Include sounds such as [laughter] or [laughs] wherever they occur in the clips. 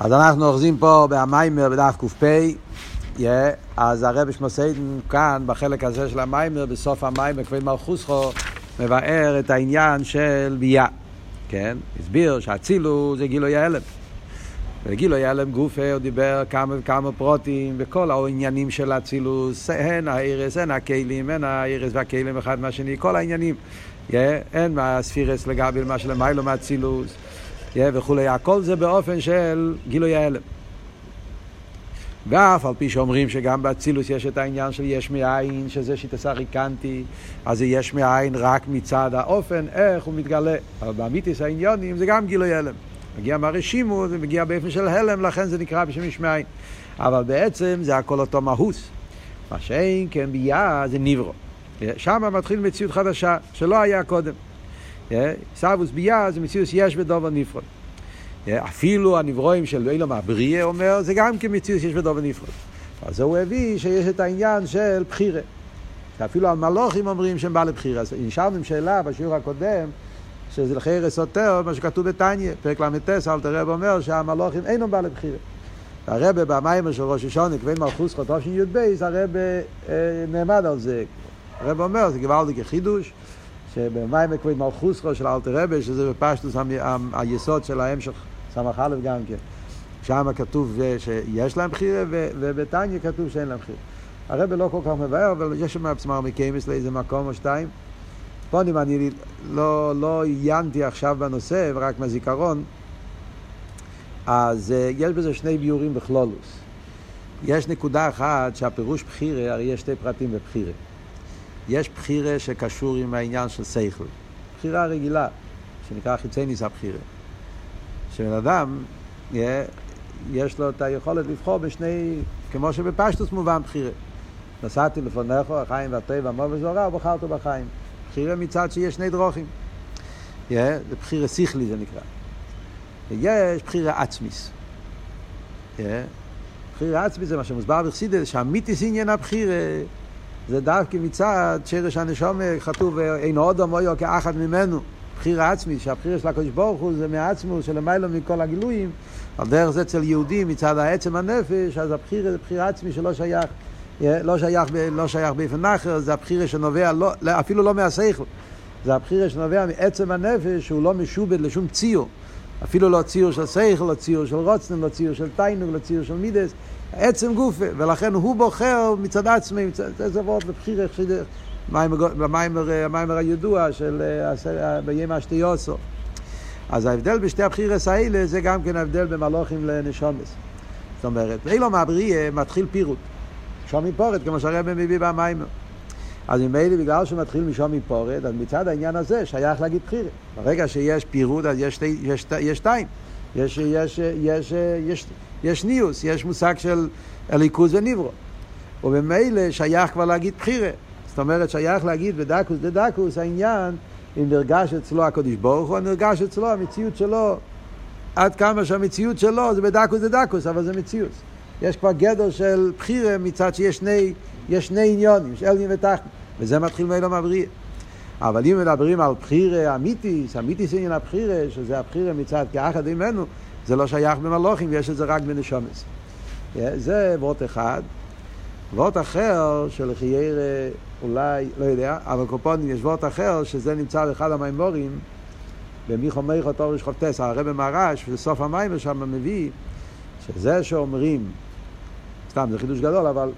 אז אנחנו אוחזים פה במיימר בדף ק"פ, yeah, אז הרב שמוסיידן כאן בחלק הזה של המיימר, בסוף המיימר, כבוד מלכוסכו, מבאר את העניין של ביאה. כן? הסביר שהצילו זה גילוי ההלם. וגילוי ההלם גופה הוא דיבר כמה וכמה פרוטים וכל העניינים של אצילוס, הן האירס, הן הכלים, הן האירס והכלים אחד מהשני, כל העניינים. Yeah, אין מהספירס לגבי מה שלמיילו מאצילוס. וכולי, הכל זה באופן של גילוי ההלם. ואף על פי שאומרים שגם באצילוס יש את העניין של יש מאין, שזה שיטסה ריקנטי, אז זה יש מאין רק מצד האופן, איך הוא מתגלה. אבל באמיתיס העניונים זה גם גילוי הלם. מגיע מהרשימו, זה מגיע באופן של הלם, לכן זה נקרא בשם יש מאין. אבל בעצם זה הכל אותו מהוס. מה שאין כן ביה זה נברו. שם מתחיל מציאות חדשה, שלא היה קודם. סבוס ביה זה מציאות יש בדובר נפרד. אפילו הנברואים של אילום הבריאה אומר, זה גם כמציאות שיש בדובר נפרד. אז הוא הביא שיש את העניין של בחירה. אפילו המלוכים אומרים שהם בעלי בחירה. אז נשארנו עם שאלה בשיעור הקודם, שזה לחיירס סותר, מה שכתוב בתניא, פרק ל"ט, אלתר רב אומר שהמלוכים אינם בעלי בחירה. הרבה במיימר של ראש השונה, כבן מלכוס חוטוב של י"ב, הרבה אה, נעמד על זה. הרב אומר, זה גוואלדי כחידוש, שבמים מקווי מלכוסכו של אלתר רבי, שזה בפשטוס היסוד של ההמשך סמך א' גם כן. שם כתוב שיש להם בחירה, ובתניא כתוב שאין להם בחירה. הרבי לא כל כך מבאר, אבל יש שם פסמר מקיימס לאיזה מקום או שתיים. פונים אני לא, לא עיינתי עכשיו בנושא, רק מהזיכרון. אז יש בזה שני ביורים בכלולוס. יש נקודה אחת שהפירוש בחירה, הרי יש שתי פרטים בבחירה. יש בחירה שקשור עם העניין של שכל. בחירה רגילה, שנקרא חיצי ניסה בחירה. שבן אדם, יש לו את היכולת לבחור בשני, כמו שבפשטוס מובן בחירה. נסעתי לפונך, החיים והטבע, מו וזורה, ובחרת בחיים. בחירה מצד שיש שני דרוכים. זה בחירה שכלי זה נקרא. ויש בחירה עצמיס. בחירה עצמיס זה מה שמוסבר בחסידס, שהמיתיס עניין הבחירה זה דווקא מצד שרש הנשום כתוב אין עוד המויו כאחד ממנו בחיר העצמי, שהבחיר של הקדוש ברוך הוא זה מעצמו שלמיילו מכל הגילויים. על דרך זה אצל יהודים מצד העצם הנפש אז הבחיר זה בחיר עצמי שלא שייך לא שייך, לא שייך באופן אחר, זה הבחיר שנובע לא, אפילו לא מהשכל. זה הבחיר שנובע מעצם הנפש שהוא לא משובד לשום ציור. אפילו לא ציור של שכל, לא ציור של רוצנם, לא ציור של תיינוג, לא ציור של מידס עצם גופה, ולכן הוא בוחר מצד עצמי, זה עבוד לבחיר במיימר הידוע של בימי השתיוסו. אז ההבדל בשתי הבחירס האלה זה גם כן ההבדל במלוכים לנשומס. זאת אומרת, אילו מהבריאה מתחיל פירוט. שומי פורת, כמו שהרבא מביא במיימר. אז ממילא בגלל שהוא מתחיל משומי פורת, אז מצד העניין הזה שייך להגיד בחירה. ברגע שיש פירוט, אז יש, יש, יש שתיים. יש, יש, יש, יש, יש ניוס, יש מושג של אליקוז וניברו. ובמילא שייך כבר להגיד בחירה. זאת אומרת, שייך להגיד בדקוס דדקוס העניין אם נרגש אצלו הקדוש ברוך הוא, נרגש אצלו המציאות שלו. עד כמה שהמציאות שלו זה בדקוס דדקוס, אבל זה מציאות. יש כבר גדר של בחירה מצד שיש שני, יש שני עניונים, יש אלגין ותחתן, וזה מתחיל מאלו מבריאה. אבל אם מדברים על בחירה אמיתיס, אמיתיס עניין הבחירה, שזה הבחירה מצד כאחד עמנו, זה לא שייך במלוכים, יש את זה רק בנשומס. זה וורט אחד. וורט אחר של חיירה, אולי, לא יודע, אבל קופונים יש וורט אחר, שזה נמצא באחד המימורים, במיכו מיכו תורש חופטס, הרב מרש, בסוף המים שם מביא, שזה שאומרים, סתם, זה חידוש גדול, אבל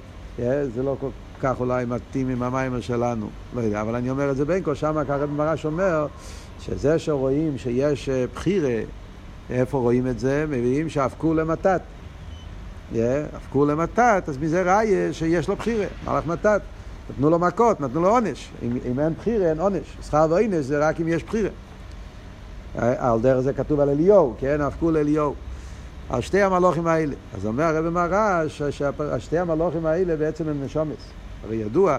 זה לא כל כך אולי מתאים עם המיימר שלנו, לא יודע, אבל אני אומר את זה בין כה, שם הרב מרש אומר, שזה שרואים שיש בחירה, איפה רואים את זה? מביאים שאבקו למתת. אבקו למתת, אז מזה ראיה שיש לו בחירה, מלאך מתת. נתנו לו מכות, נתנו לו עונש. אם, אם אין בחירה, אין עונש. שכר ועונש זה רק אם יש בחירה. על דרך זה כתוב על אליהו, כן? אבקו לאליהו. על שתי המלוכים האלה. אז אומר הרב מרש, ששתי המלוכים האלה בעצם הם נשומס. הרי ידוע,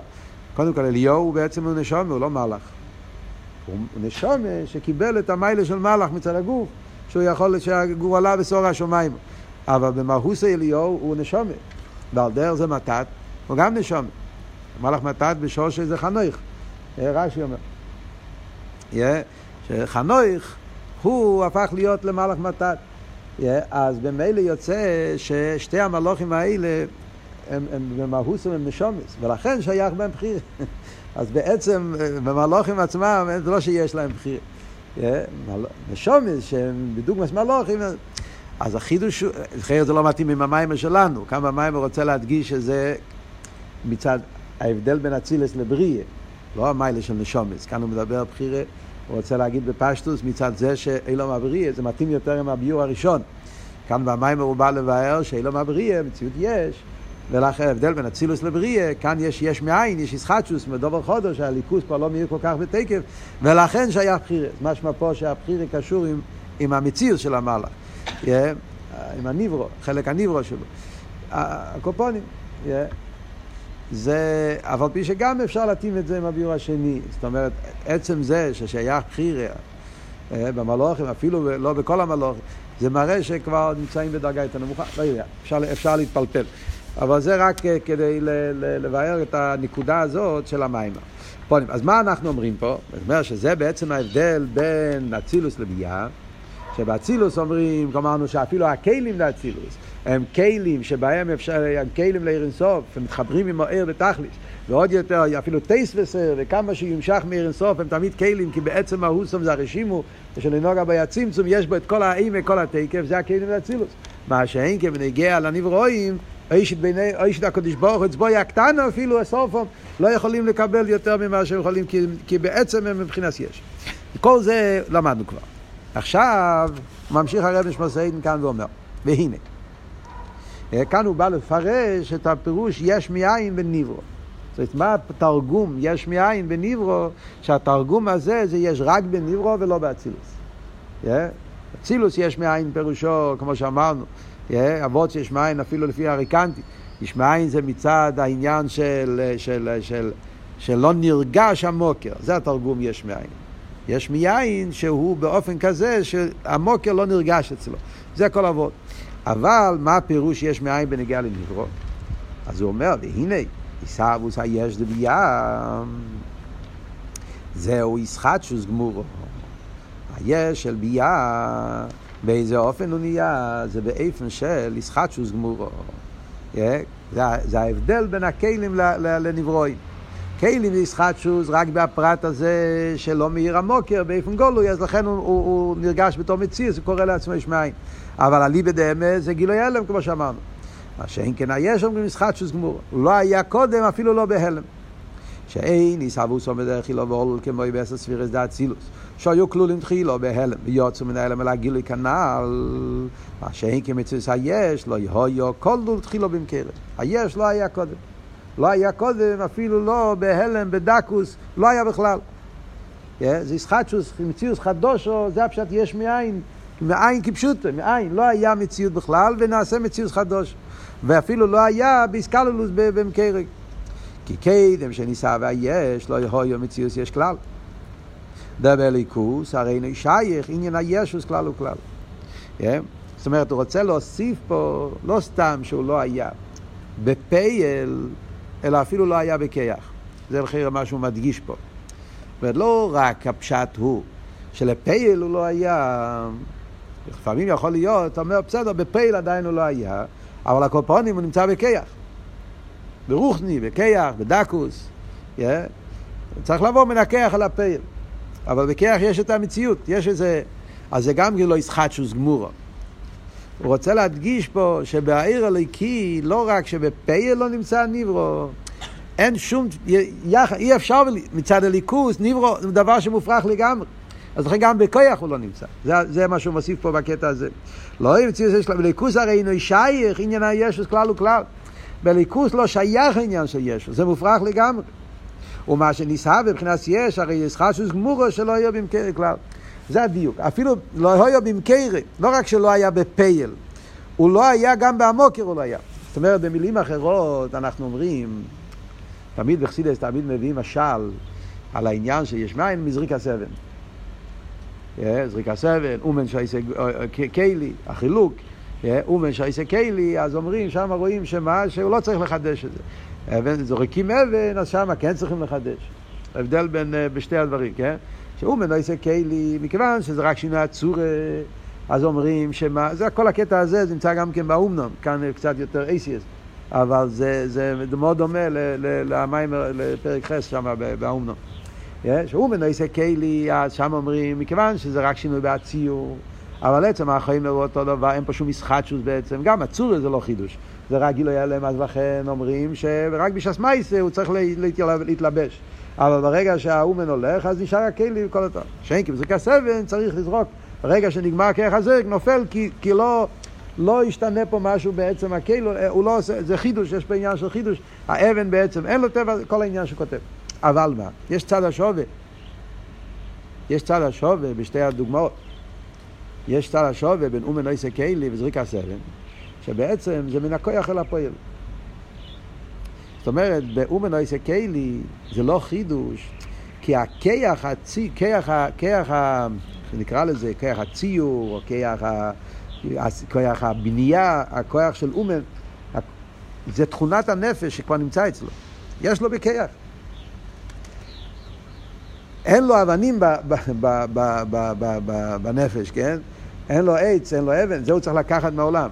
קודם כל אליהו הוא בעצם הוא נשומה, הוא לא מלאך. הוא נשומה שקיבל את המיילה של מלאך מצד הגוף. שהוא יכול, שהגור בסור השמיים. אבל במהוס אליהו הוא נשומה. ועל דרך זה מתת, הוא גם נשומה. מלאך מתת בשור שזה חנוך. רש"י אומר. שחנוך, הוא הפך להיות למלאך מתת. אז במילא יוצא ששתי המלוכים האלה הם, הם במהוסם הם נשומס, ולכן שייך בהם בחיר. [laughs] אז בעצם במלוכים עצמם זה לא שיש להם בחיר. נשומס שהם בדוגמס מלוכים, אז החידוש, אחרת זה לא מתאים עם המים שלנו, כמה הוא רוצה להדגיש שזה מצד ההבדל בין אצילס לבריא, לא המיילה של נשומס, כאן הוא מדבר בחירה, הוא רוצה להגיד בפשטוס מצד זה שאילו מהבריא, זה מתאים יותר עם הביור הראשון. כאן במים הוא בא לבאר שאילו מהבריא, מציאות יש, ולכן ההבדל בין אצילוס לבריא, כאן יש יש מאין, יש ישחטשוס מדובר חודש, שהליכוס כבר לא מאיר כל כך בתקף, ולכן שייך בחירה. משמע פה שהבחירה קשור עם, עם המציאות של המעלה, yeah, עם הניברו, חלק הניברו שלו. הקופונים, yeah. זה, אף על פי שגם אפשר להתאים את זה עם הביור השני. זאת אומרת, עצם זה ששייך בחירה במלוכים, אפילו לא בכל המלוכים, זה מראה שכבר נמצאים בדרגה יותר נמוכה. לא יודע, אפשר, אפשר להתפלפל. אבל זה רק כדי לבאר את הנקודה הזאת של המים. אז מה אנחנו אומרים פה? זאת אומרת שזה בעצם ההבדל בין אצילוס לביאה, שבאצילוס אומרים, אמרנו שאפילו הכלים לאצילוס הם כלים שבהם אפשר, הם כלים לעיר אינסוף, הם מתחברים עם העיר בתכליס, ועוד יותר, אפילו טייס וסר, וכמה שימשך מעיר אינסוף, הם תמיד כלים, כי בעצם ההוסום זה הרשימו, ושלנהוג הבעיה צמצום, יש בו את כל האיים וכל התקף, זה הכלים לאצילוס. מה שאין כבנגיע לנברואים, אישת הקדוש ברוך הוא, אצבוי הקטנה אפילו, הסופום, לא יכולים לקבל יותר ממה שהם יכולים, כי, כי בעצם הם מבחינת יש. כל זה למדנו כבר. עכשיו ממשיך הרב נשמע כאן ואומר, והנה, כאן הוא בא לפרש את הפירוש יש מאין בניברו. זאת אומרת, מה התרגום יש מאין בניברו, שהתרגום הזה זה יש רק בניברו ולא באצילוס. אצילוס יש מאין פירושו, כמו שאמרנו, אבות שיש מאין אפילו לפי הריקנטי. יש מאין זה מצד העניין של, של, של, של לא נרגש המוקר, זה התרגום יש מאין. יש מיין שהוא באופן כזה שהמוקר לא נרגש אצלו. זה כל אבות. אבל מה הפירוש יש מאין בנגיעה לנברו? אז הוא אומר, והנה, עיסאוווס היש דביה, זהו ישחטשוס גמורו. היש של ביה, באיזה אופן הוא נהיה? זה באיפן של ישחטשוס גמורו. זה, זה ההבדל בין הכלים לנברואים. כלים ישחטשוס רק בפרט הזה שלא מאיר המוקר באיפן גולוי, אז לכן הוא, הוא, הוא נרגש בתור מציא, זה קורא לעצמו יש מאין. אבל אליבא דאמת זה גילוי הלם, כמו שאמרנו. מה שאין כן היש אומרים ישחטשוס גמור. הוא לא היה קודם, אפילו לא בהלם. שאין יסבוסו בדרך אילו ואול כמו בעשר ספירס דה אצילוס. שהיו כלולים תחילו בהלם, ויוצאו מן ההלם אל הגילוי כנ"ל. מה שאין כמצוס היש, לא יהיו כל דול תחילו במקרת. היש לא היה קודם. לא היה קודם, אפילו לא בהלם, בדקוס, לא היה בכלל. זה ישחטשוס, מציאוס חדושו, זה הפשט יש מאין. מאין כפשוטו, מאין, לא היה מציאות בכלל ונעשה מציאות חדוש. ואפילו לא היה באיסקלולוס במקרק. כי קדם שניסה והיש לא יהיו מציאות יש כלל. דבר ליכוס, הרי אינו שייך עניין הישוס כלל וכלל. Yeah. זאת אומרת, הוא רוצה להוסיף פה, לא סתם שהוא לא היה בפייל, אלא אפילו לא היה בכיח. זה לכן מה שהוא מדגיש פה. ולא רק הפשט הוא, שלפייל הוא לא היה, לפעמים יכול להיות, אתה אומר, בסדר, בפייל עדיין הוא לא היה, אבל הקופונים הוא נמצא בכיח. ברוחני, בכיח, בדקוס. Yeah. צריך לבוא מן הכיח אל הפייל. אבל בכיח יש את המציאות, יש איזה... אז זה גם לא ישחטשוס גמורו. הוא רוצה להדגיש פה שבעיר הליקי, לא רק שבפייל לא נמצא ניברו, אין שום, אי אפשר מצד הליכוס, ניברו זה דבר שמופרך לגמרי. אז לכן גם בכוח הוא לא נמצא. זה, זה מה שהוא מוסיף פה בקטע הזה. לא ימציא את זה בליכוס הרי אינו שייך עניין הישוס כלל וכלל. בליכוס לא שייך העניין של ישוס, זה מופרך לגמרי. ומה שניסה בבחינת יש, הרי יש חשוס גמורו שלא יהיה במקרה כלל. זה הדיוק. אפילו לא היה במקרה, לא רק שלא היה בפייל, הוא לא היה גם בעמוקר הוא לא היה. זאת אומרת, במילים אחרות אנחנו אומרים, תמיד בחסידס תמיד מביאים משל על העניין שיש מים מזריק הסבן. זריקה סבל, אומן שייסה קיילי, החילוק, אומן שייסה קיילי, אז אומרים, שם רואים שמה, שהוא לא צריך לחדש את זה. אבן, זורקים אבן, אז שם כן צריכים לחדש. ההבדל בין, בשתי הדברים, כן? לא יעשה קיילי, מכיוון שזה רק שינוי הצורה, אז אומרים שמה, זה כל הקטע הזה, זה נמצא גם כן באומנום, כאן קצת יותר אייסיאס, אבל זה, זה מאוד דומה למים, לפרק חס שם באומנום. שהוא מנויסי קיילי, אז שם אומרים, מכיוון שזה רק שינוי בהציור, אבל עצם החיים הוא אותו דבר, אין פה שום משחטשוס בעצם, גם הצור זה לא חידוש, זה רק גילוי הלם, אז לכן אומרים שרק בש"ס מייסה הוא צריך להתלבש. אבל ברגע שהאומן הולך, אז נשאר הכלי וכל אותו. שאין כי בזריקה סבן צריך לזרוק. ברגע שנגמר כרך הזרק, נופל כי, כי לא, לא ישתנה פה משהו בעצם הכלי, הוא לא עושה, זה חידוש, יש פה עניין של חידוש. האבן בעצם, אין לו טבע, כל העניין שהוא כותב. אבל מה? יש צד השווה. יש צד השווה בשתי הדוגמאות. יש צד השווה בין אומן עושה כלי וזריקה סבן, שבעצם זה מן הכוח אל הפועל. זאת אומרת, באומן עושה כלי זה לא חידוש, כי הכיח, הצי, כיח, כיח, נקרא לזה, כיח הציור, או כיח, כיח הבנייה, הכוח של אומן, זה תכונת הנפש שכבר נמצא אצלו. יש לו בכיח. אין לו אבנים בנפש, כן? אין לו עץ, אין לו אבן, זה הוא צריך לקחת מהעולם.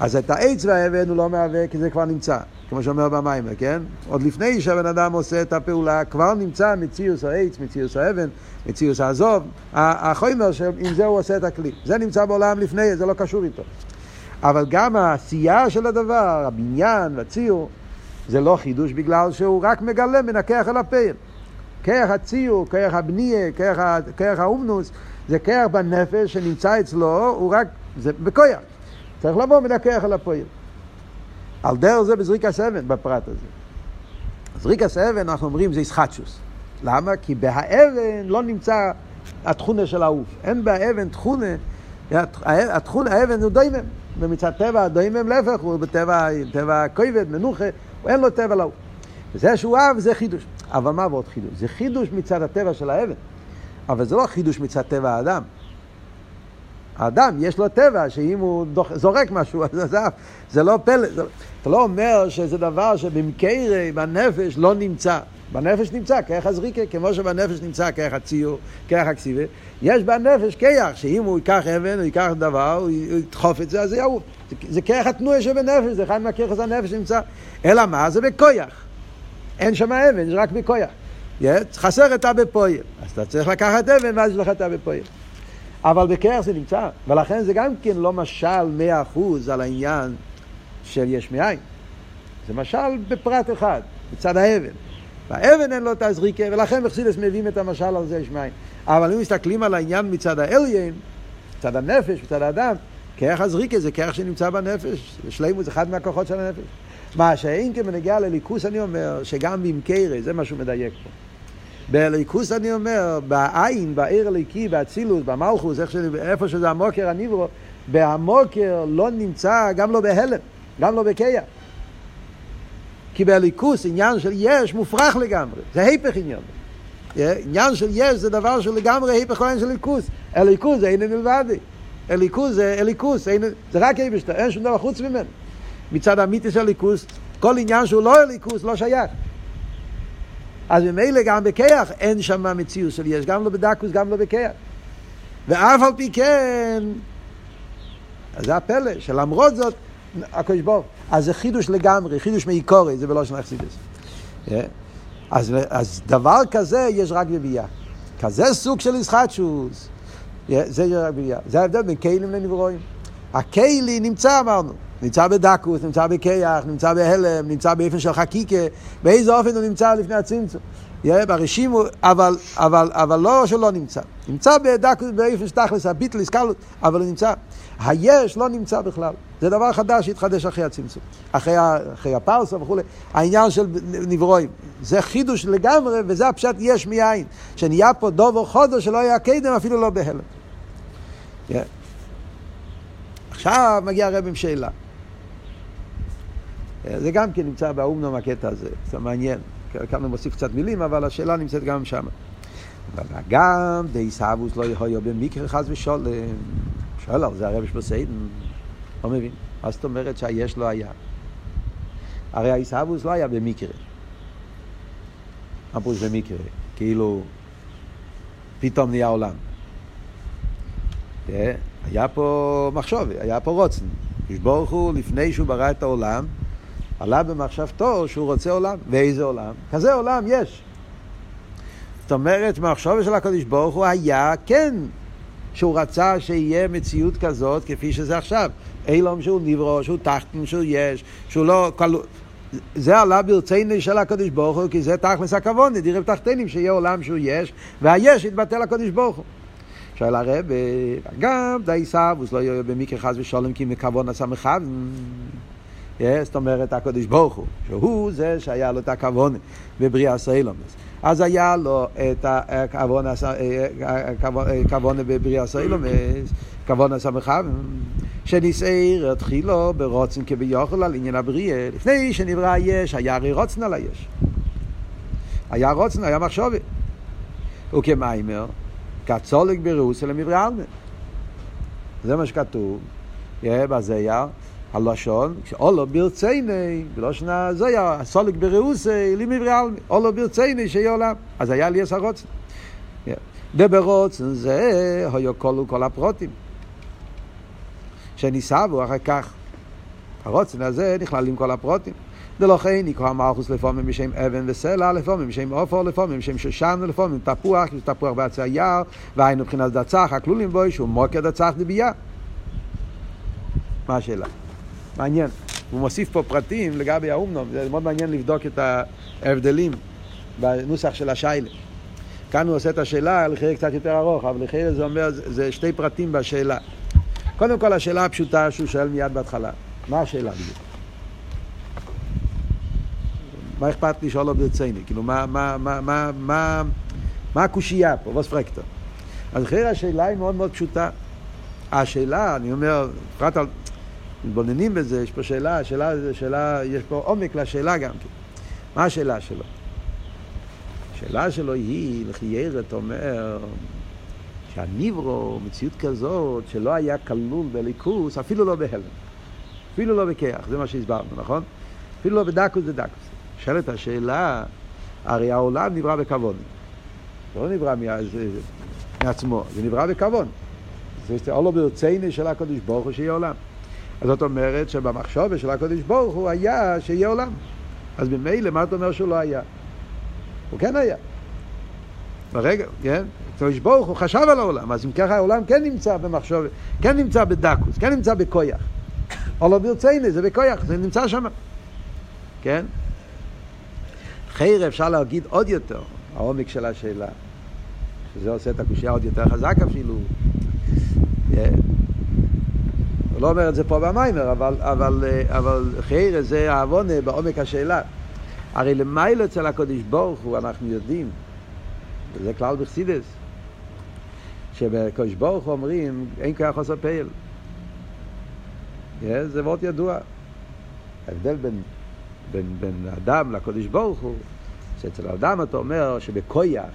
אז את העץ והאבן הוא לא מהווה, כי זה כבר נמצא. כמו שאומר במים, כן? עוד לפני שהבן אדם עושה את הפעולה, כבר נמצא מציוס העץ, מציוס האבן, מציוס העזוב, החומר שעם זה הוא עושה את הכלי. זה נמצא בעולם לפני, זה לא קשור איתו. אבל גם העשייה של הדבר, הבניין והציור, זה לא חידוש בגלל שהוא רק מגלה, מנקח על הפעיל. כרך הציור, כרך הבנייה, כרך האומנוס, זה כרך בנפש שנמצא אצלו, הוא רק, זה בכויח. צריך לבוא מנקח על הפועל. על דרך זה בזריק הסבן, בפרט הזה. זריק הסבן, אנחנו אומרים, זה ישחטשוס. למה? כי בהאבן לא נמצא התכונה של העוף. אין באבן תכונה, התכונה, האבן הוא דוימם. ומצד טבע הדוימם להפך, הוא בטבע טבע כובד, מנוחה, אין לו טבע לעוף. וזה שהוא אב זה חידוש. אבל מה ועוד חידוש? זה חידוש מצד הטבע של האבן. אבל זה לא חידוש מצד טבע האדם. האדם, יש לו טבע, שאם הוא דוח, זורק משהו, אז זה, זה לא פלא. זה, אתה לא אומר שזה דבר שבמקרה בנפש לא נמצא. בנפש נמצא כרך הזריקה, כמו שבנפש נמצא כרך הציור, כרך הכסיבה. יש בנפש כיח, שאם הוא ייקח אבן, הוא ייקח דבר, הוא ידחוף את זה, אז זה יעוף. זה, כרך התנועה שבנפש, זה אחד מהכרך הזה הנפש שנמצא. אלא מה? זה בכויח. אין שם אבן, זה רק בכויח. חסר את הבפויל. אז אתה צריך לקחת אבן ואז יש לך את הבפויל. אבל בכרך זה נמצא, ולכן זה גם כן לא משל מאה אחוז על העניין של יש מאין. זה משל בפרט אחד, מצד האבן. והאבן אין לו את הזריקה, ולכן בחסידס מביאים את המשל על זה יש מאין. אבל אם מסתכלים על העניין מצד האליין, מצד הנפש, מצד האדם, כרך הזריקה זה כרך שנמצא בנפש, שלימות זה אחד מהכוחות של הנפש. מה שאין כמנגיע לליכוס אני אומר, שגם במקרה, זה מה שהוא מדייק פה. בליכוס אני אומר, בעין, בעיר הליקי, באצילוס, במלכוס, איפה שזה המוקר הניברו, בהמוקר לא נמצא, גם לא בהלם, גם לא בקיה. כי בליכוס עניין של יש מופרך לגמרי, זה היפך עניין. עניין של יש זה דבר שלגמרי היפך עניין של ליכוס. הליכוס זה אין מלבדי. הליכוס זה הליכוס, זה רק היבשת, אין שום דבר חוץ ממנו. מצד המיתי של ליכוס, כל עניין שהוא לא הליכוס לא שייך. אז ממילא גם בכיח אין שם מציאות של יש, גם לא בדקוס, גם לא בכיח. ואף על פי כן, אז זה הפלא, שלמרות זאת, הקדוש ברוך אז זה חידוש לגמרי, חידוש מעיקורי, זה בלושן אכסידס. אז, אז דבר כזה יש רק בביאה. כזה סוג של ישחטשוס, זה רק בביאה. זה ההבדל בין כלים לנברואים. הכלי נמצא, אמרנו. נמצא בדקוס, נמצא בכיח, נמצא בהלם, נמצא באופן של חקיקה, באיזה אופן הוא נמצא לפני הצמצום. ברשימו, אבל, אבל, אבל לא שלא נמצא. נמצא בדקוס באופן שתכלס, הביטל, הסקלות, אבל הוא נמצא. היש לא נמצא בכלל. זה דבר חדש שהתחדש אחרי הצמצום. אחרי, אחרי הפרסה וכולי. העניין של נברואים. זה חידוש לגמרי, וזה הפשט יש מאין. שנהיה פה דובר חודו שלא היה קדם, אפילו לא בהלם. Yeah. עכשיו מגיע הרב עם שאלה. זה גם כן נמצא באומנום הקטע הזה, זה מעניין. כאן הוא מוסיף קצת מילים, אבל השאלה נמצאת גם שם. גם די סבוס לא להיות במקרה חס ושולם. שואל על זה הרב שבסיידן, לא מבין. מה זאת אומרת שהיש לא היה? הרי העיסאוווס לא היה במקרה. מה פירוש במקרה? כאילו, פתאום נהיה עולם. היה פה מחשוב, היה פה רוצן. ברוך הוא, לפני שהוא ברא את העולם, עלה במחשבתו שהוא רוצה עולם. ואיזה עולם? כזה עולם יש. זאת אומרת, מחשוב של הקדוש ברוך הוא היה, כן, שהוא רצה שיהיה מציאות כזאת כפי שזה עכשיו. אילום שהוא נברו, שהוא תחתן, שהוא יש, שהוא לא... כל... זה עלה ברצינו של הקדוש ברוך הוא, כי זה תכלס הכבוד, נדירים תחתנים, שיהיה עולם שהוא יש, והיש יתבטל לקדוש ברוך הוא. שואל הרב, גם די סבוס לא יהיה במקרה חס ושלום כי מכוון עשה מכוון. זאת אומרת, הקדוש ברוך הוא, שהוא זה שהיה לו את הכוון בבריאה סיילומס. אז היה לו את הכוון בבריאה סיילומס, כוון עשה מכוון, שנישאר התחילו ברוצן כביכול על עניין הבריאה. לפני שנברא היש, היה הרי רוצן על היש. היה רוצן, היה מחשובת. וכמיימר, כצולק ברוסיה למברא עלמא. זה מה שכתוב, בזייר, הלשון, שאולו ברצייני, בלושן הזייר, הסולק ברוסיה למברא עלמא. אולו ברצייני שיהיה עולם. אז היה לי עשר רוצן. וברוצן זה היו כלו כל הפרוטים. שניסבו אחר כך. הרוצן הזה נכלל עם כל הפרוטים. ולכן נקרא מלכוס לפעמים בשם אבן וסלע, לפעמים בשם עופר, לפעמים בשם שושן, ולפעמים תפוח, תפוח בעצי היער, והיינו מבחינת דצח, הכלולים בו, שהוא מוקר דצח דבייה. מה השאלה? מעניין. הוא מוסיף פה פרטים לגבי האומנום, זה מאוד מעניין לבדוק את ההבדלים בנוסח של השיילה. כאן הוא עושה את השאלה, לחייר קצת יותר ארוך, אבל לחייר זה אומר, זה שתי פרטים בשאלה. קודם כל השאלה הפשוטה שהוא שואל מיד בהתחלה, מה השאלה בדיוק? מה אכפת לי לשאול לו ברציני? כאילו, מה, מה, מה, מה, מה, מה הקושייה פה? ווס פרקטור. אז אחרי השאלה היא מאוד מאוד פשוטה. השאלה, אני אומר, בפרט על... מתבוננים בזה, יש פה שאלה, השאלה זה שאלה, יש פה עומק לשאלה גם כן. מה השאלה שלו? השאלה שלו היא, לחיירת אומר, שהניברו, מציאות כזאת, שלא היה כלול בליכוס, אפילו לא בהלם. אפילו לא בכיח, זה מה שהסברנו, נכון? אפילו לא בדקוס דקוס. שואלת השאלה, הרי העולם נברא בכבוד. זה לא נברא מעצמו, זה נברא בכבוד. זה אולו ברצייני של הקדוש ברוך הוא שיהיה עולם. אז זאת אומרת שבמחשבה של הקדוש ברוך הוא היה שיהיה עולם. אז ממילא, מה אתה אומר שהוא לא היה? הוא כן היה. ברגע, כן? הקדוש ברוך הוא חשב על העולם, אז אם ככה העולם כן נמצא במחשבת, כן נמצא בדקוס, כן נמצא בכויח. או לא ברציני, זה בכויח, זה נמצא שם. כן? חייר אפשר להגיד עוד יותר, העומק של השאלה. שזה עושה את הקושייה עוד יותר חזק אפילו. הוא לא אומר את זה פה במיימר, אבל, אבל, אבל חייר זה העוונה בעומק השאלה. הרי למיילו אצל הקודש ברוך הוא אנחנו יודעים, וזה כלל בחסידס, שבקודש ברוך אומרים אין כוח עושה פייל. זה מאוד ידוע. ההבדל בין, בין, בין אדם לקודש ברוך הוא, שאצל האדם אתה אומר שבכויח,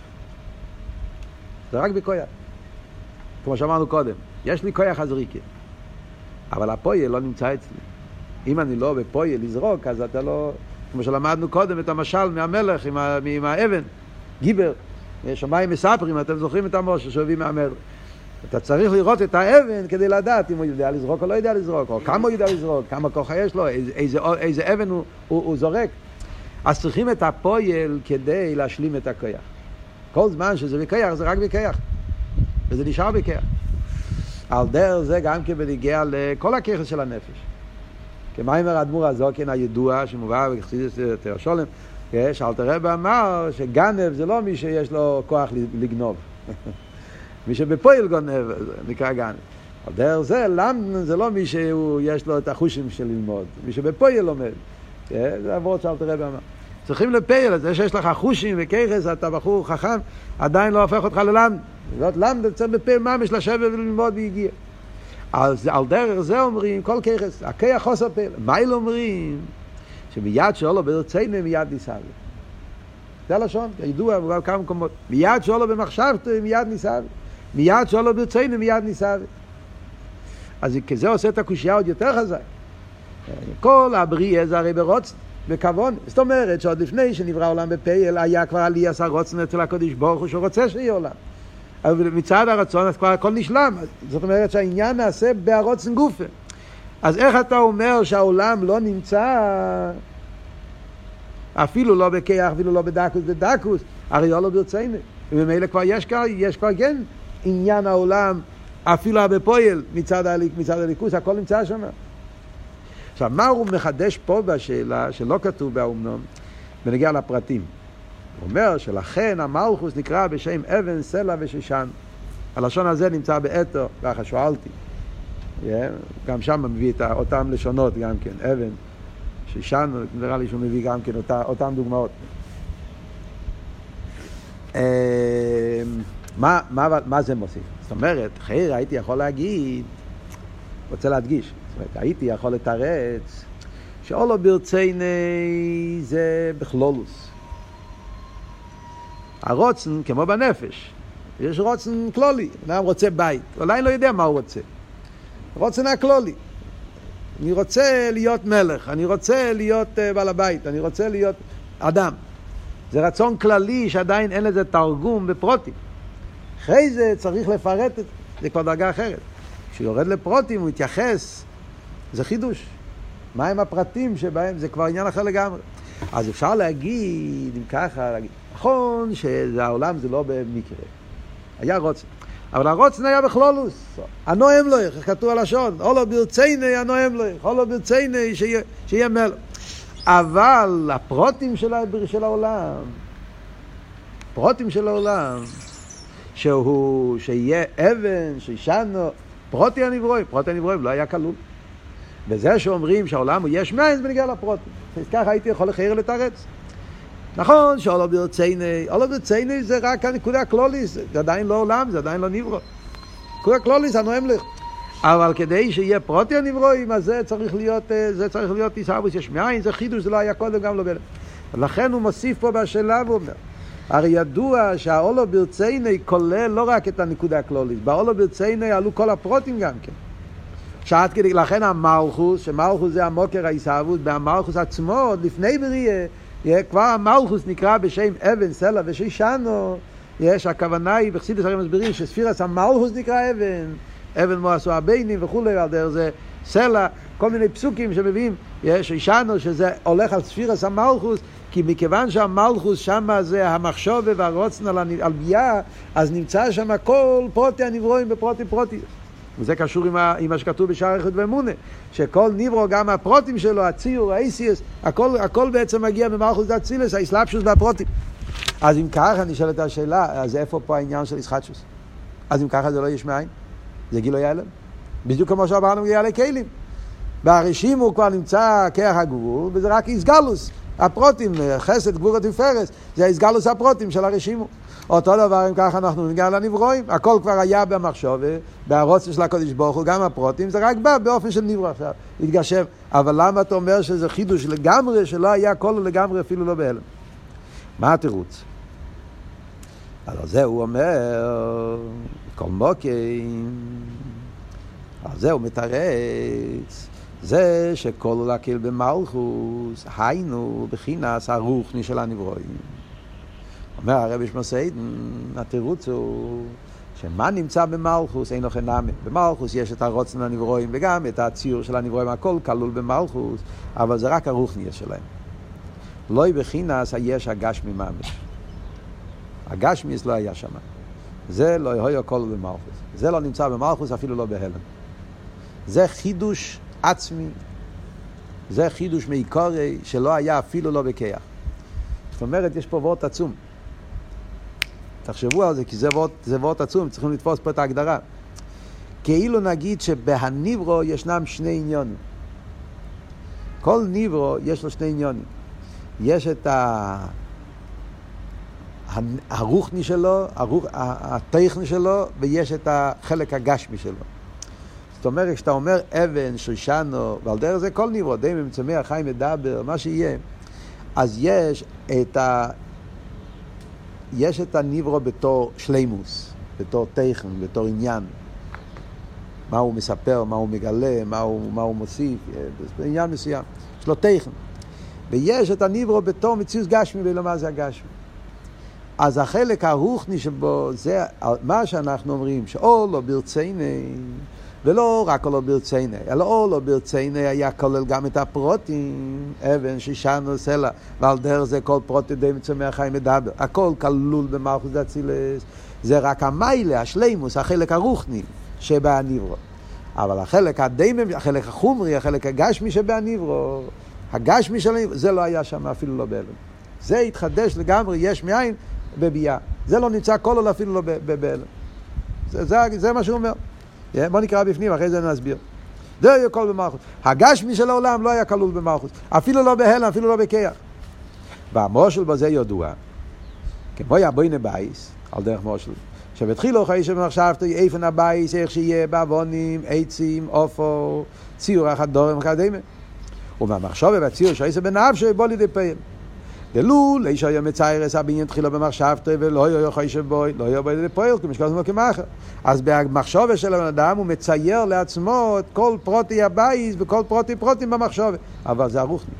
זה רק בכויח. כמו שאמרנו קודם, יש לי כויח הזריקה, אבל הפויל לא נמצא אצלי. אם אני לא בפויל לזרוק, אז אתה לא... כמו שלמדנו קודם את המשל מהמלך עם, ה... עם האבן, גיבר. שמיים מספרים, אתם זוכרים את המשה שהביא מהמלך. אתה צריך לראות את האבן כדי לדעת אם הוא יודע לזרוק או לא יודע לזרוק, או כמה הוא יודע לזרוק, כמה כוחה יש לו, איזה, איזה, איזה אבן הוא, הוא, הוא זורק. אז צריכים את הפועל כדי להשלים את הכיח. כל זמן שזה בכיח זה רק בכיח, וזה נשאר בכיח. על דרך זה גם כן בניגיע לכל הכיח של הנפש. כמיימר האדמו"ר הזוקן הידוע שמובא בחסידס תל שולם, שאלתר רב אמר שגנב זה לא מי שיש לו כוח לגנוב. [laughs] מי שבפועל גונב נקרא גנב. על דרך זה, למדן זה לא מי שיש לו את החושים של ללמוד, מי שבפועל לומד. זה עבוד שאלתר רב אמר. צריכים לפייל, זה שיש לך חושים וככס, אתה בחור חכם, עדיין לא הופך אותך ללמד. זאת למד, צריך בפייל ממש לשבת וללמוד והגיע. אז על דרך זה אומרים, כל ככס, הכיח חוסר פייל. מייל אומרים, שמיד שאולו ברצינו מיד ניסה זה הלשון, ידוע בכמה מקומות. מיד שאולו במחשבתו מיד ניסה מיד שאולו ברצינו מיד ניסה אז כזה עושה את הקושייה עוד יותר חזק. כל הבריאה זה הרי ברוצן, בכוון. זאת אומרת שעוד לפני שנברא עולם בפייל, היה כבר עלי עשה רוצן אצל הקודש ברוך הוא שהוא רוצה שיהיה עולם. מצד הרצון אז כבר הכל נשלם. זאת אומרת שהעניין נעשה בהרוצן גופה. אז איך אתה אומר שהעולם לא נמצא אפילו לא בכיח, אפילו לא בדקוס בדקוס, הרי לא ברצינו. וממילא כבר יש, יש כבר כן עניין העולם, אפילו בפועל מצד, הליק, מצד הליכוס, הכל נמצא שם. עכשיו, מה הוא מחדש פה בשאלה שלא כתוב באומנום, בנגיע לפרטים? הוא אומר שלכן המלכוס נקרא בשם אבן, סלע ושושן. הלשון הזה נמצא באתו, ככה שואלתי. Yeah, גם שם מביא את אותם לשונות גם כן, אבן, שושן, נראה לי שהוא מביא גם כן אותה, אותם דוגמאות. אמ, מה, מה, מה זה מוסיף? זאת אומרת, חייר הייתי יכול להגיד, רוצה להדגיש, זאת אומרת, הייתי יכול לתרץ שאולו ברצייני זה בכלולוס. הרוצן, כמו בנפש, יש רוצן כלולי, אדם רוצה בית, אולי לא יודע מה הוא רוצה. רוצן הכלולי. אני רוצה להיות מלך, אני רוצה להיות uh, בעל הבית, אני רוצה להיות אדם. זה רצון כללי שעדיין אין לזה תרגום בפרוטים. אחרי זה צריך לפרט את זה, זה כבר דרגה אחרת. כשהוא יורד לפרוטים הוא יתייחס, זה חידוש. מהם הפרטים שבהם, זה כבר עניין אחר לגמרי. אז אפשר להגיד, אם ככה, להגיד, נכון שהעולם זה לא במקרה. היה רוצן. אבל הרוצן היה בכלולוס. הנואם לו, איך כתוב הלשון, אולו ברצייני הנואם לו, אולו ברצייני שיהיה מלך. אבל הפרוטים של, העולם, פרוטים של העולם, שהוא, שיהיה אבן, שישנו, פרוטי הנברואים, פרוטי הנברואים לא היה כלול. וזה שאומרים שהעולם הוא יש מים, זה בנגיע לפרוטים. ככה הייתי יכול לחייר לתרץ. נכון שאולו ברצייני, אולו ברצייני זה רק הנקודה הקלוליס, זה עדיין לא עולם, זה עדיין לא נברו. נקודה הקלוליס הנואם לך. אבל כדי שיהיה פרוטי הנברואים, אז זה צריך להיות, אה, זה צריך להיות איסאוויס יש מאין, זה חידוש, זה לא היה קודם גם לא בלב. לכן הוא מוסיף פה בשאלה ואומר, הרי ידוע שהאולו ברצייני כולל לא רק את הנקודה הקלולית, באולו ברצייני עלו כל הפרוטים גם כן. שעד כדי, לכן המלכוס, שמלכוס זה המוקר העיסאוות, במלכוס עצמו, עוד לפני בריאה, כבר המלכוס נקרא בשם אבן, סלע ושישנו, יש, הכוונה היא, בחסידס הרי מסבירים שספירס המלכוס נקרא אבן, אבן מועשו הביינים וכולי, על דרך זה סלע, כל מיני פסוקים שמביאים, יש אישנו שזה הולך על ספירס המלכוס, כי מכיוון שהמלכוס שמה זה המחשובה והרוצן על, ביאה, אז נמצא שם כל פרוטי הנברואים בפרוטי פרוטי. וזה קשור עם, ה, עם מה שכתוב בשער איכות ואמונה, שכל ניברו, גם הפרוטים שלו, הציור, האיסיוס, הכל, הכל בעצם מגיע ממלכוס דאצילס, האסלאפשוס והפרוטים. אז אם ככה נשאלת השאלה, אז איפה פה העניין של ישחטשוס? אז אם ככה זה לא יש מאין, זה גילוי הלם. בדיוק כמו שאמרנו גילוי כלים. ברשימו הוא כבר נמצא כרך הגבול, וזה רק איסגלוס. הפרוטים, חסד, גבור ותפארס, זה איסגלוס הפרוטים של הרשימו. אותו דבר אם ככה אנחנו נגיע לנברואים, הכל כבר היה במחשוב, בהרוצה של הקודש ברוך הוא, גם הפרוטים, זה רק בא באופן של נברא עכשיו, התגשם. אבל למה אתה אומר שזה חידוש לגמרי, שלא היה כל לגמרי אפילו לא בהלם? מה התירוץ? על זה הוא אומר, כל מוקים, על זה הוא מתרץ. זה שכל להקיל במלכוס, היינו בחינס הרוחני של הנברואים. אומר הרבי שמסיידן, התירוץ הוא שמה נמצא במלכוס אין לו חינמי. במלכוס יש את הרוצן הנברואים וגם את הציור של הנברואים, הכל כלול במלכוס, אבל זה רק הרוחני שלהם. לא בחינס היש הגשמי ממש. הגשמיס לא היה שם. זה לא היה כל במלכוס. זה לא נמצא במלכוס, אפילו לא בהלם. זה חידוש עצמי. זה חידוש מעיקורי שלא היה אפילו לא בכיח. זאת אומרת, יש פה וורט עצום. תחשבו על זה, כי זה וורט, זה וורט עצום, צריכים לתפוס פה את ההגדרה. כאילו נגיד שבהניברו ישנם שני עניונים. כל ניברו יש לו שני עניונים. יש את ה... הרוחני שלו, הרוח, הטכני שלו, ויש את החלק הגשמי שלו. זאת אומרת, כשאתה אומר אבן, שושנו, ועל דרך זה כל ניברו, די מצמח, חיים מדבר, מה שיהיה, אז יש את ה... יש את הניברו בתור שלימוס, בתור טכן, בתור עניין. מה הוא מספר, מה הוא מגלה, מה הוא, מה הוא מוסיף, בעניין מסוים. יש לו טכן. ויש את הניברו בתור מציאות גשמי, ולא מה זה הגשמי. אז החלק הרוחני שבו, זה מה שאנחנו אומרים, שאו לא ברציני, ולא רק לא ברציני, אלא או לא ברציני היה כולל גם את הפרוטים, אבן, שישנו, סלע, ועל דרך זה כל פרוטי די מצומח חיים מדבר. הכל כלול במלכוס דצילס, זה רק המיילה, השלימוס, החלק הרוחני שבהניברו. אבל החלק הדיימם, החלק החומרי, החלק הגשמי שבהניברו, הגשמי של הניברו, זה לא היה שם אפילו לא בהלם. זה התחדש לגמרי, יש מאין, בביאה. זה לא נמצא כל עוד אפילו לא בהלם. זה, זה, זה מה שהוא אומר. בוא נקרא בפנים, אחרי זה נסביר. זה היה כל במלכות. הגשמי של העולם לא היה כלול במלכות. אפילו לא בהלם, אפילו לא בכיח. והמושל בזה ידוע. כמו היה בוינה בייס, על דרך מושל. שבתחילו חי שבמחשבתי איפן הבייס, איך שיהיה בעוונים, עצים, עופו, ציור אחד דורם וכדומה. ובמחשוב ובציור שעשה בנפשו בוא לידי פעיל. דלול, איש היה מציירס הבניין תחילה במחשבתו ולא היה יכול שבוי, לא היה בו פועל, כמו שכתוב כמאחר. אז במחשבה של הבן אדם הוא מצייר לעצמו את כל פרוטי הבייס וכל פרוטי פרוטים במחשבה. אבל זה הרוחני.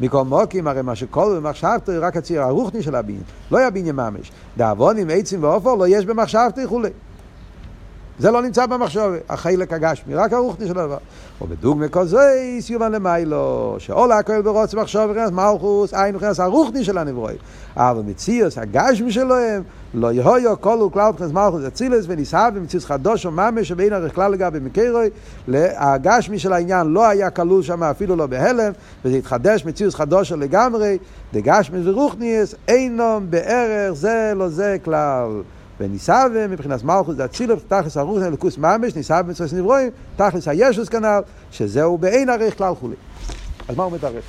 מכל מוקים, הרי מה שכל במחשבתו רק הצייר הרוחני של הבניין, לא היה בניין ממש. דאבונים, עצים ועופר לא יש במחשבתו וכולי. זה לא נמצא במחשוב, החלק הגשמי, רק הרוחני של הדבר. ובדוגמא כל זה, סיומן למיילו, שאולה הכל ברוץ מחשוב וחנס מלכוס, עין וחנס הרוחני של הנברואי. אבל מציאוס הגשמי שלהם, לא יהיו כל וכלל וחנס מלכוס אצילס ונישא ומציאוס חדוש וממש שבין ערך כלל לגבי מקרוי, הגשמי של העניין לא היה כלול שם אפילו לא בהלם, וזה התחדש מציאוס חדוש לגמרי, דגשמי ורוחניאס אינם בערך זה לא זה כלל. וניסאווה מבחינת מלכוס דאצילוב, תכלס הרוח אלוקוס ממש, ניסאווה במצוות נברואים, תכלס הישוס כנ"ל, שזהו באין ערך כלל כולי. אז מה הוא מתרץ?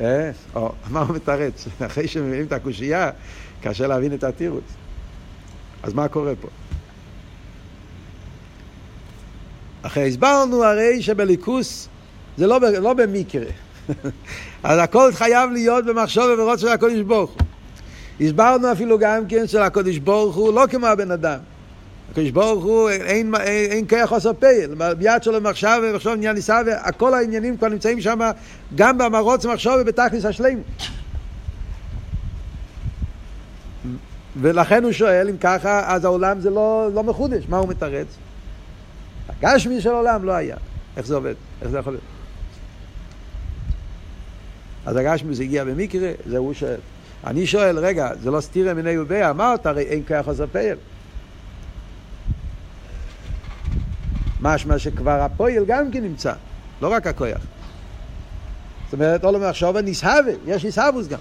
אה, מה הוא מתרץ? אחרי שמביאים את הקושייה, קשה להבין את התירוץ. אז מה קורה פה? אחרי הסברנו הרי שבליכוס זה לא, לא במקרה. [laughs] אז הכל חייב להיות במחשוב וברוץ של הקודש ברוך הוא. הסברנו אפילו גם כן של הקדוש ברוך הוא לא כמו הבן אדם. הקדוש ברוך הוא אין, אין, אין כיח עושה פייל, ביד שלו מחשב ומחשב עניין ניסה, וכל העניינים כבר נמצאים שם גם במרוץ מחשב ובתכלס השלם. ולכן הוא שואל, אם ככה, אז העולם זה לא, לא מחודש, מה הוא מתרץ? הגשמי של העולם לא היה. איך זה עובד? איך זה יכול להיות? אז הגשמי זה הגיע במקרה, זה הוא שואל. אני שואל, רגע, זה לא סתירה מיני ובי, אמרת הרי אין כוח עוזר פייל. משמע שכבר הפועל גם כן נמצא, לא רק הכוח. זאת אומרת, עולם מחשבה נסהבה, יש נסהבוס גם.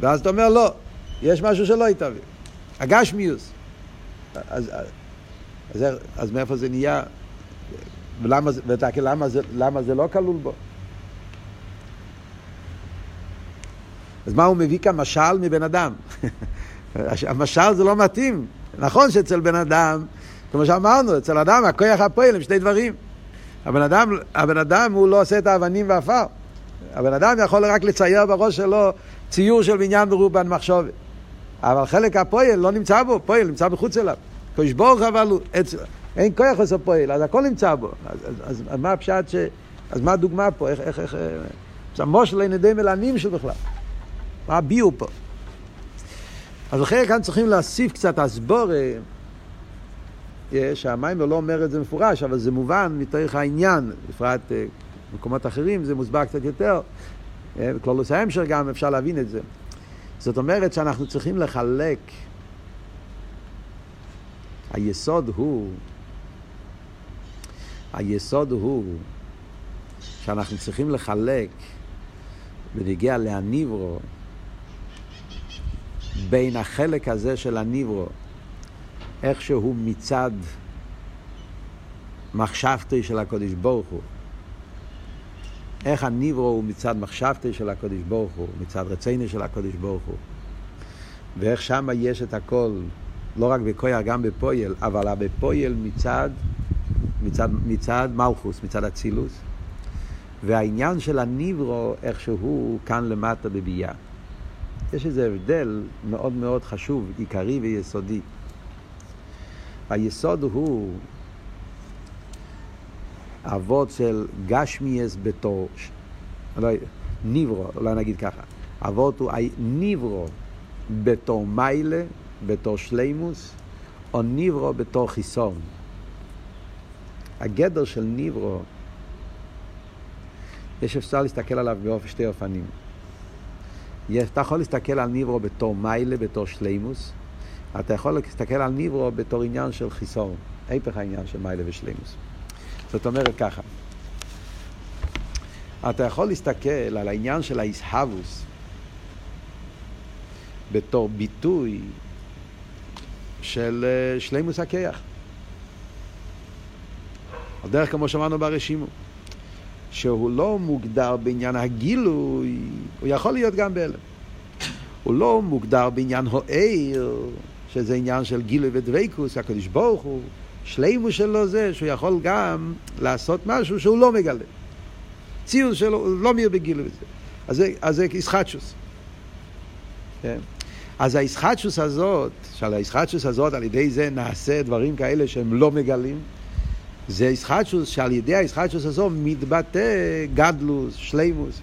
ואז אתה אומר, לא, יש משהו שלא יתהווה. הגשמיוס. אז, אז, אז, אז מאיפה זה נהיה? ולמה, ולמה, זה, למה זה לא כלול בו? אז מה הוא מביא כאן? משל מבן אדם. [laughs] המשל זה לא מתאים. נכון שאצל בן אדם, כמו שאמרנו, אצל אדם הכוח הפועל הם שני דברים. הבן אדם, הבן אדם הוא לא עושה את האבנים והעפר. הבן אדם יכול רק לצייר בראש שלו ציור של בניין ברובן מחשובת. אבל חלק הפועל לא נמצא בו, פועל נמצא מחוץ אליו. קדוש ברוך אבל הוא, אצל, אין כוח עושה פועל, אז הכל נמצא בו. אז, אז, אז מה הפשט ש... אז מה הדוגמה פה? איך, איך, איך... זה אין ידי מלענים של בכלל. מה הביאו פה? אז לכן כאן צריכים להוסיף קצת הסבור, שהמים לא אומר את זה מפורש, אבל זה מובן מתוך העניין, בפרט אה, במקומות אחרים זה מוסבר קצת יותר, בקלולוס אה, ההמשך גם אפשר להבין את זה. זאת אומרת שאנחנו צריכים לחלק, היסוד הוא, היסוד הוא שאנחנו צריכים לחלק בנגיע להניברו בין החלק הזה של הניברו, איך שהוא מצד מחשבתי של הקודש ברוך הוא. איך הניברו הוא מצד מחשבתי של הקודש ברוך הוא, מצד רציני של הקודש ברוך הוא. ואיך שם יש את הכל, לא רק בכויה, גם בפויל, אבל בפויל מצד, מצד, מצד מלכוס, מצד אצילוס. והעניין של הניברו, איך שהוא כאן למטה בביאה. יש איזה הבדל מאוד מאוד חשוב, עיקרי ויסודי. היסוד הוא אבות של גשמיאס בתור לא, ניברו, אולי נגיד ככה. אבות הוא ניברו בתור מיילה, בתור שלימוס, או ניברו בתור חיסון. הגדר של ניברו, יש אפשר להסתכל עליו באופן שתי אופנים. אתה יכול להסתכל על ניברו בתור מיילה, בתור שלימוס, אתה יכול להסתכל על ניברו בתור עניין של חיסון, היפך העניין של מיילה ושלימוס. זאת אומרת ככה, אתה יכול להסתכל על העניין של האיסהבוס בתור ביטוי של אה, שלימוס הכיח. הדרך כמו שאמרנו ברשימו, שהוא לא מוגדר בעניין הגילוי, הוא יכול להיות גם בהלם. הוא לא מוגדר בעניין הוער, שזה עניין של גילוי ודבקוס, הקדוש ברוך הוא, שלימוס שלו זה שהוא יכול גם לעשות משהו שהוא לא מגלה. ציור שלו, הוא לא מיר בגילוי בזה. אז זה, אז זה איסחטשוס. כן? אז האיסחטשוס הזאת, שעל האיסחטשוס הזאת, על ידי זה נעשה דברים כאלה שהם לא מגלים, זה איסחטשוס שעל ידי האיסחטשוס הזאת מתבטא גדלוס, שלימוס.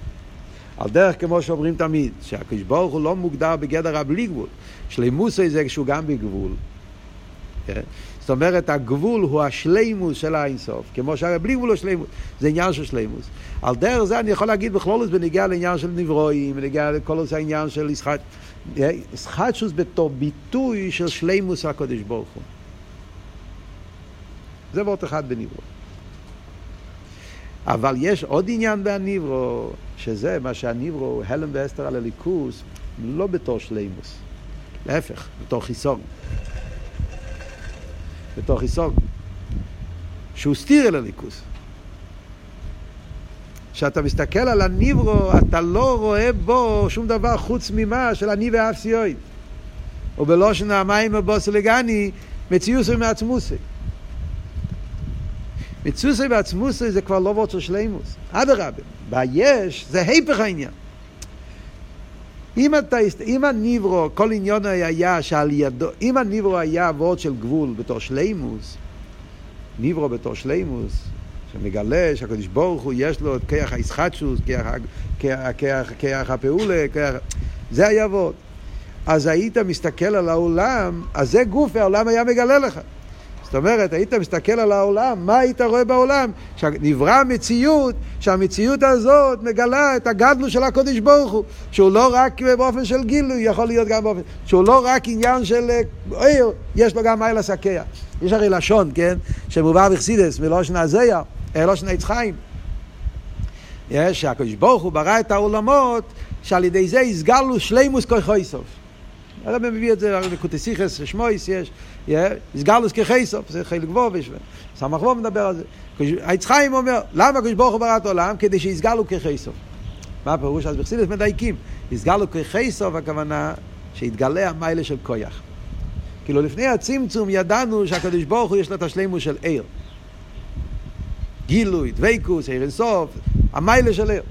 על דרך כמו שאומרים תמיד, שהקדוש ברוך הוא לא מוגדר בגדר הבלי גבול. שלימוס זה שהוא גם בגבול. כן? זאת אומרת, הגבול הוא השלימוס של האינסוף, כמו שהבלי גבול הוא שלימוס, זה עניין של שלימוס. על דרך זה אני יכול להגיד בכלולוס בנגיעה לעניין של נברואים, בנגיעה לכל העניין של ישחט, ישחטשוס בתור ביטוי של שלימוס הקודש ברוך הוא. זה וורט אחד בנברו. אבל יש עוד עניין בהניברו, שזה מה שהניברו הלם ואסתר על הליכוס, לא בתור שלימוס, להפך, בתור חיסון. בתור חיסון. שהוא סתיר אל הליכוס. כשאתה מסתכל על הניברו, אתה לא רואה בו שום דבר חוץ ממה של אני ואף סיועד. ובלושן המים הבוס לגני, מציוסי מעצמוסי. מציוסי מעצמוסי זה כבר לא וורד של שלימוס. אדרבה, ביש זה היפך העניין. אם, אתה, אם הניברו, כל עניון היה שעל ידו, אם הניברו היה וורד של גבול בתור שלימוס, ניברו בתור שלימוס, שמגלה שהקדוש ברוך הוא יש לו את כיח הישחטשוס, כיח הפעולה, כיח... זה היה וורד. אז היית מסתכל על העולם, אז זה גוף, העולם היה מגלה לך. זאת אומרת, היית מסתכל על העולם, מה היית רואה בעולם? שנברא מציאות, שהמציאות הזאת מגלה את הגדלו של הקודש ברוך הוא, שהוא לא רק באופן של גילוי, יכול להיות גם באופן, שהוא לא רק עניין של עיר, יש לו גם מיילה סקיה. יש הרי לשון, כן, שמובא בחסידס, מלושן הזיה, לושן עץ חיים. יש שהקדוש ברוך הוא ברא את העולמות, שעל ידי זה הסגלנו שלימוס כוחו סוף. הרב מביא את זה, בקוטסיכס, שמויס יש, הסגלוס כחייסוף, זה חלק וובש, סמך ווב מדבר על זה. העץ חיים אומר, למה הקדוש ברוך הוא ברא את העולם? כדי שיסגלו כחייסוף. מה הפירוש? אז בחסידס מדייקים. הסגלו כחייסוף, הכוונה שהתגלה המיילה של כויח. כאילו לפני הצמצום ידענו שהקדוש ברוך הוא יש לו את השלימוס של עיר. גילוי, דבייקוס, עיר אינסוף, המיילה של עיר.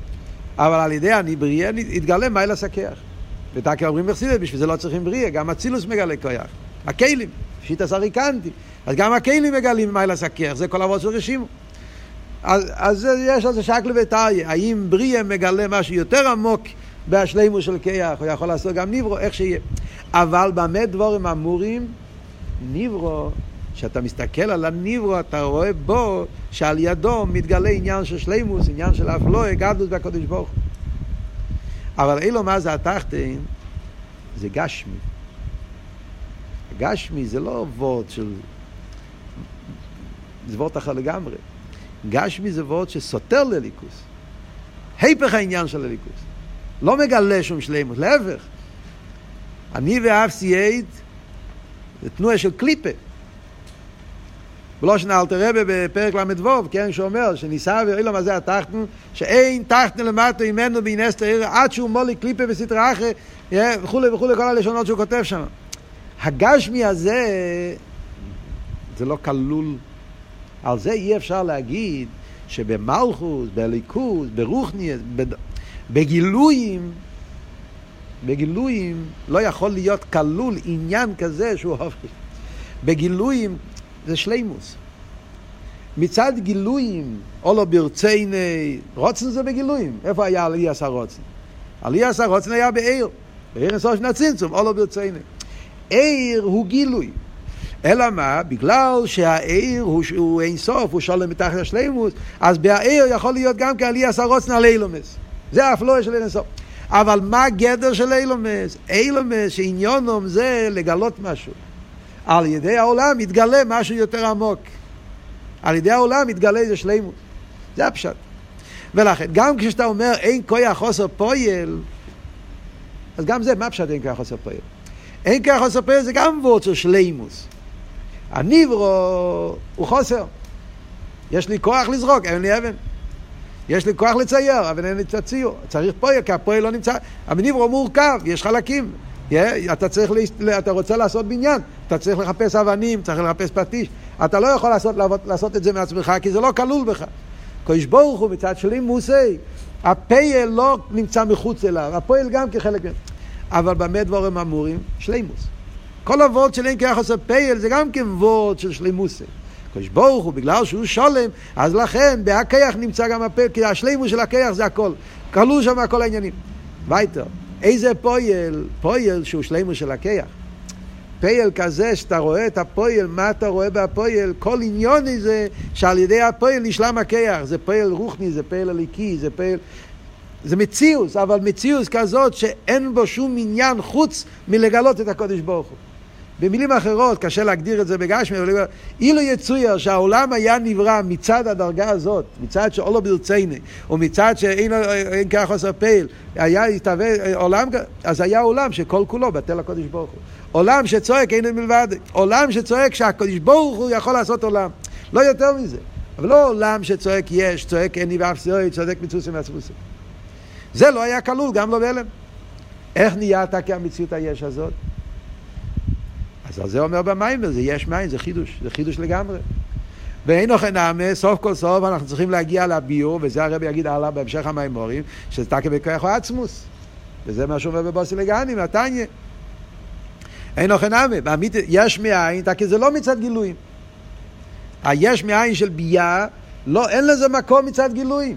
אבל על ידי הניבריה התגלה מיילה סכח. ותקי אומרים בחסידס, בשביל זה לא צריכים בריאה, גם אצילוס מגלה כויח. הכלים, שיטה סריקנטי. אז גם הכלים מגלים מיילה סכח, זה כל אבות של רשימו. אז, אז יש על זה שקלו וטריה, האם בריאה מגלה משהו יותר עמוק בהשלימו של כיח, הוא יכול לעשות גם ניברו, איך שיהיה. אבל במה דבורים אמורים? ניברו, כשאתה מסתכל על הניברו, אתה רואה בו שעל ידו מתגלה עניין של שלימוס, עניין של אפלואה, גדלוס והקדוש ברוך הוא. אבל אילו מה זה התחתן? זה גשמי. גשמי זה לא וורד של... זה וורד אחר לגמרי. גשמי זה וורד שסותר לליכוס. היפך העניין של הליכוס. לא מגלה שום שלימות, להפך. אני ואף סייד זה תנועה של קליפה. בלושן אלתר רבה בפרק ל"ו, כן, שאומר שניסה ואילו מה זה התחתנו, שאין תחתנו למטה ממנו באינסתר עיר עד שהוא מולי קליפה וסטרא אחרי וכולי וכולי כל הלשונות שהוא כותב שם. הגשמי הזה זה לא כלול. על זה אי אפשר להגיד שבמלכוס, בליכוס, ברוכניאס, בגילויים, בגילויים לא יכול להיות כלול עניין כזה שהוא הופך. בגילויים זה שלימוס. מצד גילויים, או לא ברצייני, רוצן זה בגילויים. איפה היה עלי עשה רוצן? עלי עשה רוצן היה בעיר. בעיר אינסוף שנת צמצום, או לא ברצייני. עיר הוא גילוי. אלא מה? בגלל שהעיר הוא, הוא אין סוף, הוא שולם מתחת השלימוס, אז בעיר יכול להיות גם כעלי עשה רוצן על אילומס. זה האפלואה של אין סוף. אבל מה הגדר של אילומס? אילומס שעניונום זה לגלות משהו. על ידי העולם מתגלה משהו יותר עמוק. על ידי העולם מתגלה איזה שלימות. זה הפשט. ולכן, גם כשאתה אומר אין כוח חוסר פועל, אז גם זה, מה הפשט אין כוח חוסר פועל? אין כוח חוסר פועל זה גם וורד של שלימוס. הניברו הוא חוסר. יש לי כוח לזרוק, אין לי אבן. יש לי כוח לצייר, אבל אין לי את הציור. צריך פועל, כי הפועל לא נמצא. הניברו מורכב, יש חלקים. Yeah, אתה, צריך, אתה רוצה לעשות בניין, אתה צריך לחפש אבנים, צריך לחפש פטיש. אתה לא יכול לעשות, לעבוד, לעשות את זה מעצמך, כי זה לא כלול בך. קדוש ברוך הוא מצד שלי מוסי, הפייל לא נמצא מחוץ אליו, הפועל גם כחלק מהם. אבל במה דבורים אמורים? שלימוס. כל הוורד של אין כיחס הפייל זה גם כן וורד של שלימוסי. קדוש ברוך הוא, בגלל שהוא שולם, אז לכן בהכח נמצא גם הפועל, כי השלימות של הכח זה הכל. כלול שם כל העניינים. ווייטער, איזה פועל? פועל שהוא שלימות של הכח. פועל כזה שאתה רואה את הפועל, מה אתה רואה בהפועל? כל עניין זה שעל ידי הפועל נשלם הכח. זה פועל רוחני, זה פועל אלוקי, זה פועל... זה מציאות, אבל מציאות כזאת שאין בו שום עניין חוץ מלגלות את הקודש ברוך הוא. במילים אחרות, קשה להגדיר את זה בגשמי, אבל אילו יצויר שהעולם היה נברא מצד הדרגה הזאת, מצד שאולו ברציני, או מצד שאין כך עושה פייל, היה יתהווה עולם, אז היה עולם שכל כולו בטל הקודש ברוך הוא. עולם שצועק אין מלבד, עולם שצועק שהקודש ברוך הוא יכול לעשות עולם. לא יותר מזה. אבל לא עולם שצועק יש, צועק אין לי ואף סיועי, צועק מצוסים ועצמוסים. זה לא היה כלול, גם לא בהלם. איך נהיית כהמציאות היש הזאת? אז על זה אומר במיימר, זה יש מים, זה חידוש, זה חידוש לגמרי. ואין אוכל נאמה, סוף כל סוף אנחנו צריכים להגיע לביור, וזה הרבי יגיד הלאה בהמשך המיימורים, שזה תקה בכוח עצמוס. וזה מה שאומר בבוסי לגני, מהתניא. אין אוכל נאמה, יש מאין, תקה זה לא מצד גילויים. היש מאין של ביה, לא, אין לזה מקום מצד גילויים.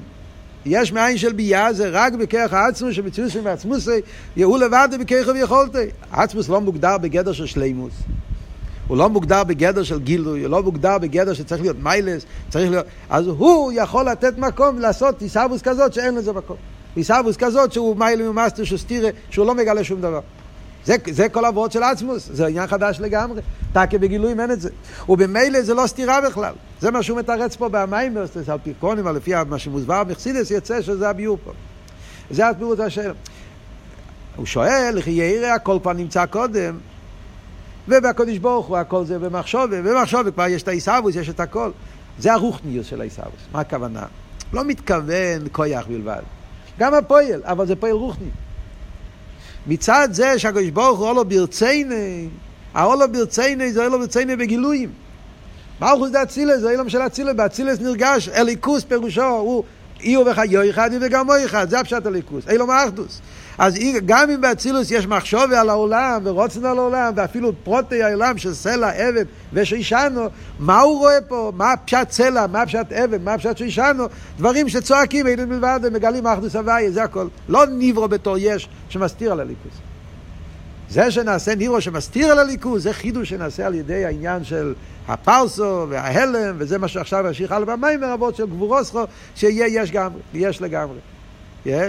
יש מאין של ביה זה רק בכרך העצמוס שמציאות של מעצמוס יהוא לבד בכרך ויכולתי. עצמוס לא מוגדר בגדר של שלימוס. הוא לא מוגדר בגדר של גילוי, הוא לא מוגדר בגדר שצריך להיות מיילס, צריך להיות... אז הוא יכול לתת מקום לעשות עיסאוווס כזאת שאין לזה מקום. עיסאוווס כזאת שהוא מיילה ממאסטר שהוא סטירה, שהוא לא מגלה שום דבר. זה, זה כל העבוד של עצמוס, זה עניין חדש לגמרי. תקי בגילויים אין את זה. ובמילא זה לא סתירה בכלל. זה מה שהוא מתרץ פה במיימרס, על פרקונים, לפי מה שמוסבר בחסידס, יוצא שזה הביור פה. זה הפירוט השאלה. הוא שואל, איך יראה הכל כבר נמצא קודם, ובקודש ברוך הוא הכל זה במחשובה, ובמחשובה כבר יש את העיסאוווס, יש את הכל. זה הרוחניוס של העיסאוווס. מה הכוונה? לא מתכוון כויח בלבד. גם הפועל, אבל זה פועל רוחני. מצד זה שהקדוש ברוך הוא אולו ברצייני, האולו ברצייני זה אולו ברצייני בגילויים. מלכוס דה אצילס, זה אילום של אצילס, באצילס נרגש, אליקוס פירושו, הוא אי וחיו אחד וגם מוי אחד, זה הפשט אליקוס, אילום האחדוס. אז גם אם באצילוס יש מחשובה על העולם ורוצן על העולם ואפילו פרוטי העולם של סלע, עבד ושישנו, מה הוא רואה פה? מה פשט סלע, מה פשט עבד, מה פשט שישנו? דברים שצועקים אין מלבד ומגלים אחדוס הוויה, זה הכל. לא ניברו בתור יש שמסתיר על הליכוס. זה שנעשה ניברו שמסתיר על הליכוס, זה חידוש שנעשה על ידי העניין של הפרסו וההלם, וזה מה שעכשיו ימשיך הלאה במים רבות של גבורוסכו, שיהיה יש גם, יש לגמרי.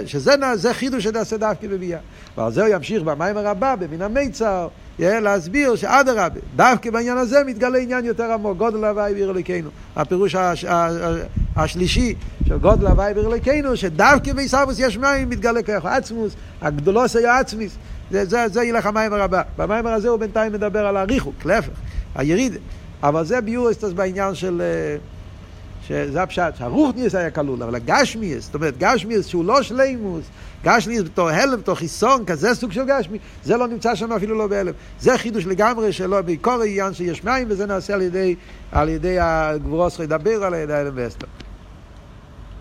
שזה חידוש שנעשה דווקא בביאה. ועל זה הוא ימשיך במיימר הבא, במין המיצר, להסביר שאדרבה, דווקא בעניין הזה מתגלה עניין יותר עמוק, גודל הוואי בעיר אלוקינו. הפירוש הש, השלישי של גודל הוואי בעיר אלוקינו, שדווקא בעיסאוויס יש מים, מתגלה כוח עצמוס, הגדולוס היה עצמיס. זה, זה, זה ילך המיימר הבא. במיימר הזה הוא בינתיים מדבר על הריחוק, להפך, הירידה. אבל זה ביורסטס בעניין של... שזה הפשט, שהרוחניאס היה כלול, אבל הגשמיאס, זאת אומרת גשמיאס שהוא לא שלימוס, גשמיאס בתור הלם, בתור חיסון, כזה סוג של גשמי, זה לא נמצא שם אפילו לא בהלם. זה חידוש לגמרי שלא, בעיקר העניין שיש מים, וזה נעשה על ידי, על ידי הגבורוס ידבר על ידי הלם ואסתר.